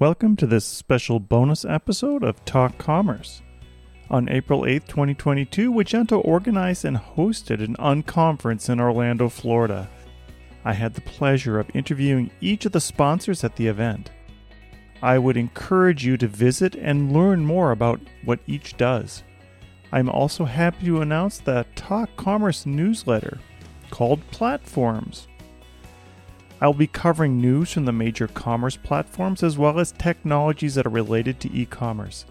Welcome to this special bonus episode of Talk Commerce. On April 8, 2022, Wagento organized and hosted an unconference in Orlando, Florida. I had the pleasure of interviewing each of the sponsors at the event. I would encourage you to visit and learn more about what each does. I'm also happy to announce that Talk Commerce newsletter called Platforms I'll be covering news from the major commerce platforms as well as technologies that are related to e commerce.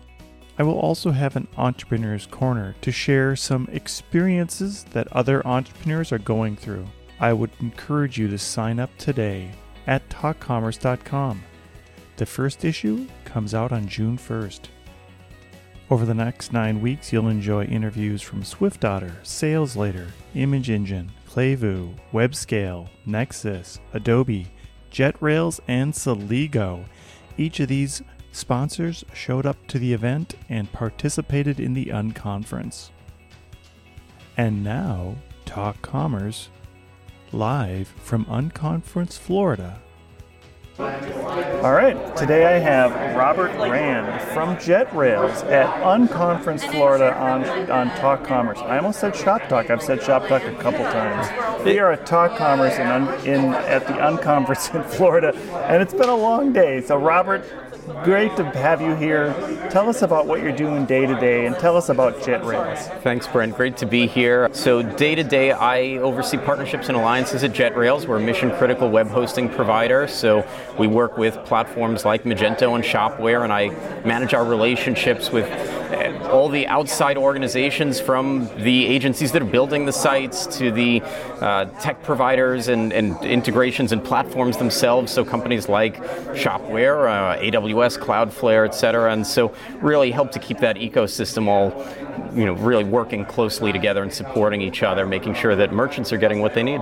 I will also have an Entrepreneur's Corner to share some experiences that other entrepreneurs are going through. I would encourage you to sign up today at talkcommerce.com. The first issue comes out on June 1st. Over the next nine weeks, you'll enjoy interviews from SwiftOtter, Sales Layer, Image Engine, Klevu, WebScale, Nexcess, Adobe, JetRails, and Celigo. Each of these sponsors showed up to the event and participated in the unconference. And now, Talk Commerce, live from Unconference, Florida. All right, today I have Robert Rand from JetRails at Unconference Florida on, on Talk Commerce. I almost said Shop Talk. I've said Shop Talk a couple times. We are at Talk Commerce in, in at the Unconference in Florida, and it's been a long day. So, Robert, great to have you here. Tell us about what you're doing day to day and tell us about JetRails. Thanks, Brent. Great to be here. So, day to day, I oversee partnerships and alliances at JetRails. We're a mission critical web hosting provider. So, we work with platforms like Magento and Shopware, and I manage our relationships with all the outside organizations from the agencies that are building the sites to the uh, tech providers and, and, integrations and platforms themselves. So companies like Shopware, uh, AWS, Cloudflare, et cetera. And so really help to keep that ecosystem all, you know, really working closely together and supporting each other, making sure that merchants are getting what they need.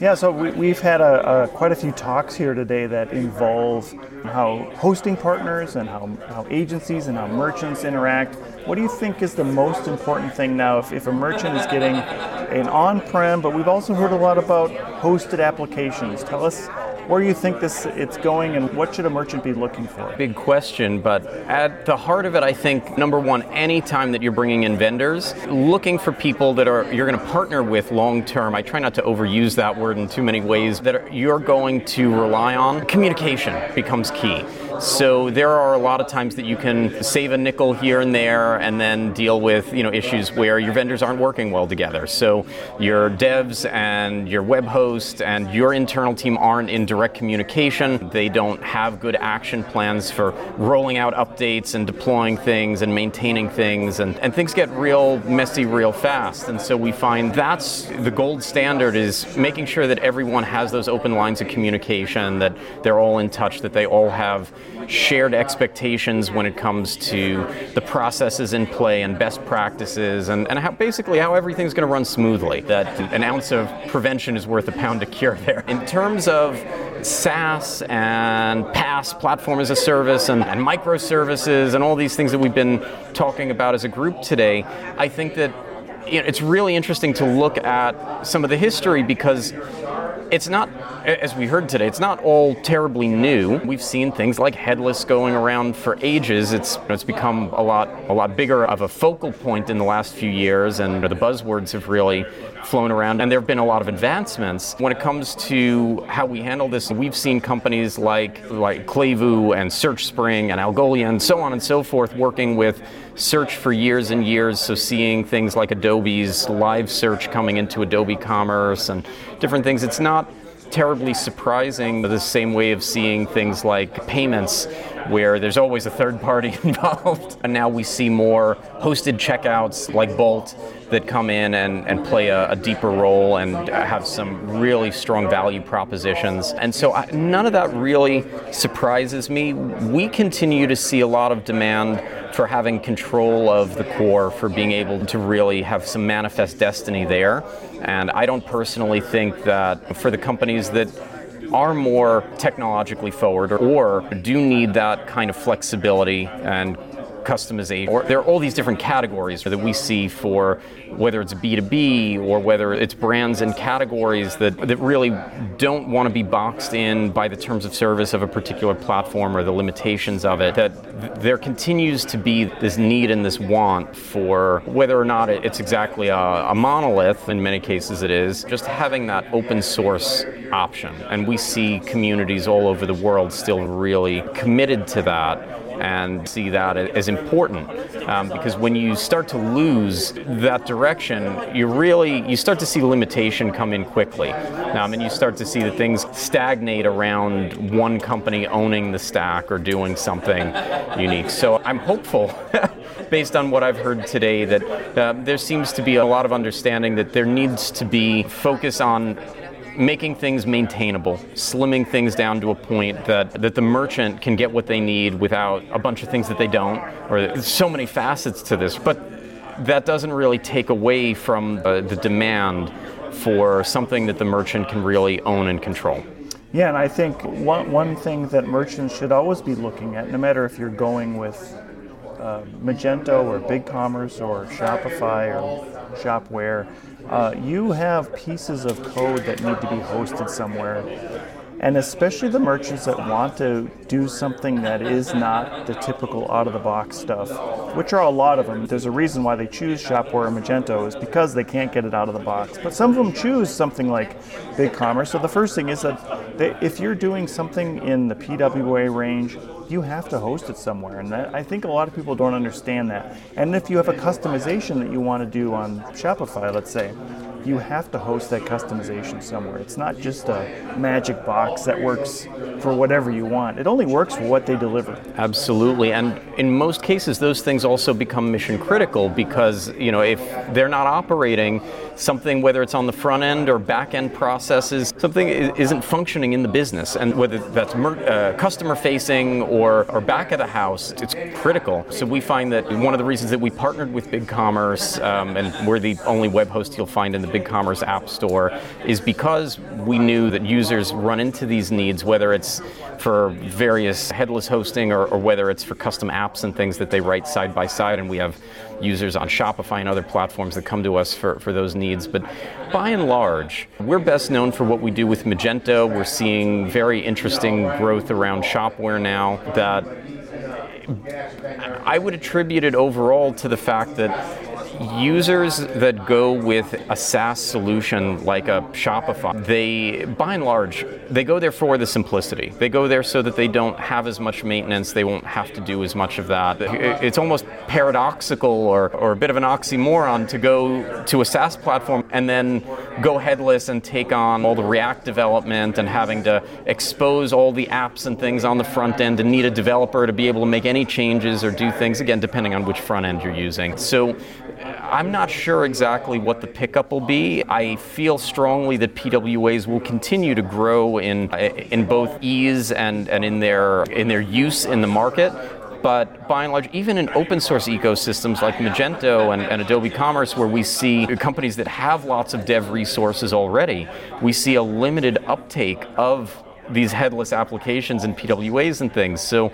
Yeah, so we, have had a, a, quite a few talks here today that involve how hosting partners and how, how agencies and how merchants interact. What do you think is the most important thing now if, if a merchant is getting an on prem, but we've also heard a lot about hosted applications? Tell us where do you think this it's going and what should a merchant be looking for? Big question, but at the heart of it, I think number one, anytime that you're bringing in vendors, looking for people that are you're going to partner with long term. I try not to overuse that word in too many ways. That you're going to rely on. Communication becomes key. So there are a lot of times that you can save a nickel here and there and then deal with you know issues where your vendors aren't working well together. So your devs and your web host and your internal team aren't in direct communication. They don't have good action plans for rolling out updates and deploying things and maintaining things and, and things get real messy real fast. And so we find that's the gold standard is making sure that everyone has those open lines of communication, that they're all in touch, that they all have shared expectations when it comes to the processes in play and best practices and, and how basically how everything's going to run smoothly. That an ounce of prevention is worth a pound of cure there. In terms of SaaS and PaaS, platform as a service, and, and microservices, and all these things that we've been talking about as a group today, I think that you know, it's really interesting to look at some of the history because it's not, as we heard today, it's not all terribly new. We've seen things like headless going around for ages. It's it's become a lot a lot bigger of a focal point in the last few years, and the buzzwords have really flown around. And there have been a lot of advancements when it comes to how we handle this. We've seen companies like like Klevu and SearchSpring and Algolia and so on and so forth working with search for years and years. So seeing things like Adobe's live search coming into Adobe Commerce and different things. It's not terribly surprising the same way of seeing things like payments where there's always a third party involved. And now we see more hosted checkouts like Bolt that come in and, and play a, a deeper role and have some really strong value propositions. And so I, none of that really surprises me. We continue to see a lot of demand for having control of the core, for being able to really have some manifest destiny there. And I don't personally think that for the companies that are more technologically forward or, do need that kind of flexibility and customization. Or there are all these different categories that we see for whether it's B2B or whether it's brands and categories that, that really don't want to be boxed in by the terms of service of a particular platform or the limitations of it. That there continues to be this need and this want for whether or not it's exactly a, a monolith, in many cases it is, just having that open source option. And we see communities all over the world still really committed to that and see that as important. Um, because when you start to lose that direction you really you start to see limitation come in quickly. Um, and you start to see that things stagnate around one company owning the stack or doing something unique. So i'm hopeful based on what I've heard today, that uh, there seems to be a lot of understanding that there needs to be focus on making things maintainable, slimming things down to a point that, that the merchant can get what they need without a bunch of things that they don't, or so many facets to this. But that doesn't really take away from uh, the demand for something that the merchant can really own and control. Yeah, and I think one, one thing that merchants should always be looking at, no matter if you're going with uh, Magento or BigCommerce or Shopify or Shopware, uh, you have pieces of code that need to be hosted somewhere. And especially the merchants that want to do something that is not the typical out of the box stuff, which are a lot of them. There's a reason why they choose Shopware or Magento is because they can't get it out of the box. But some of them choose something like BigCommerce. So the first thing is that they, if you're doing something in the PWA range, you have to host it somewhere. And that, I think a lot of people don't understand that. And if you have a customization that you want to do on Shopify, let's say, you have to host that customization somewhere. It's not just a magic box that works for whatever you want. It only works for what they deliver. Absolutely. And in most cases those things also become mission critical because, you know, if they're not operating, something whether it's on the front end or back end processes, something isn't functioning in the business and whether that's uh, customer facing or, or back of the house, it's critical. So we find that one of the reasons that we partnered with BigCommerce um, and we're the only web host you'll find in the BigCommerce App Store is because we knew that users run into these needs, whether it's for various headless hosting or, or whether it's for custom apps and things that they write side by side. And we have users on Shopify and other platforms that come to us for, for those needs. But by and large, we're best known for what we do with Magento. We're seeing very interesting growth around Shopware now that I would attribute it overall to the fact that users that go with a SaaS solution like a Shopify, they, by and large, they go there for the simplicity. They go there so that they don't have as much maintenance, they won't have to do as much of that. It's almost paradoxical or, or a bit of an oxymoron to go to a SaaS platform and then go headless and take on all the React development and having to expose all the apps and things on the front end and need a developer to be able to make any changes or do things, again, depending on which front end you're using. So I'm not sure exactly what the pickup will be. I feel strongly that PWAs will continue to grow in in both ease and, and in their in their use in the market. But by and large, even in open source ecosystems like Magento and, and Adobe Commerce, where we see companies that have lots of dev resources already, we see a limited uptake of these headless applications and PWAs and things. So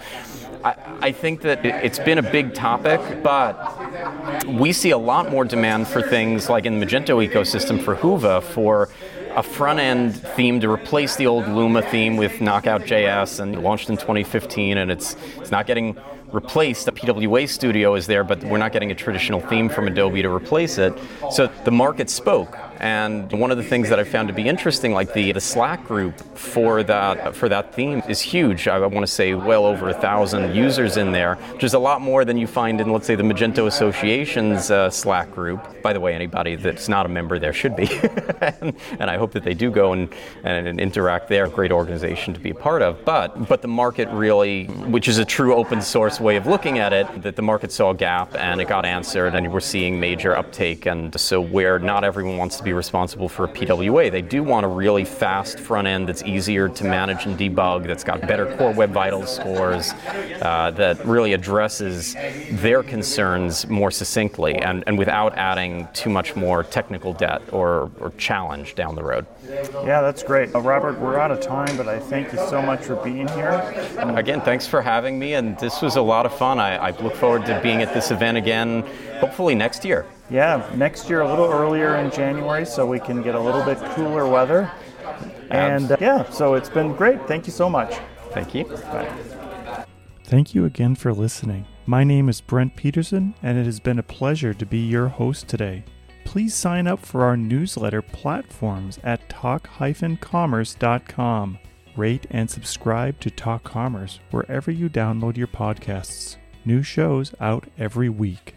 I, I think that it's been a big topic, but we see a lot more demand for things like in the Magento ecosystem for Hyvä for a front end theme to replace the old Luma theme with Knockout JS and launched in 2015 and it's it's not getting replaced. The PWA studio is there, but we're not getting a traditional theme from Adobe to replace it. So the market spoke. And one of the things that I found to be interesting, like the, the Slack group for that for that theme, is huge. I want to say well over a thousand users in there, which is a lot more than you find in, let's say, the Magento Association's uh, Slack group. By the way, anybody that's not a member there should be, and, and, I hope that they do go and, and interact there. Great organization to be a part of. But but the market really, which is a true open source way of looking at it, that the market saw a gap and it got answered, and we're seeing major uptake. And so where not everyone wants to be be responsible for a PWA. They do want a really fast front end that's easier to manage and debug, that's got better core web vitals scores, uh, that really addresses their concerns more succinctly and, and without adding too much more technical debt or, or challenge down the road. Yeah, that's great. Uh, Robert, we're out of time, but I thank you so much for being here. Again, thanks for having me, and this was a lot of fun. I, I look forward to being at this event again, hopefully next year. Yeah, next year a little earlier in January so we can get a little bit cooler weather. And uh, yeah, so it's been great. Thank you so much. Thank you. Bye. Thank you again for listening. My name is Brent Peterson, and it has been a pleasure to be your host today. Please sign up for our newsletter platforms at talk-commerce.com. Rate and subscribe to Talk Commerce wherever you download your podcasts. New shows out every week.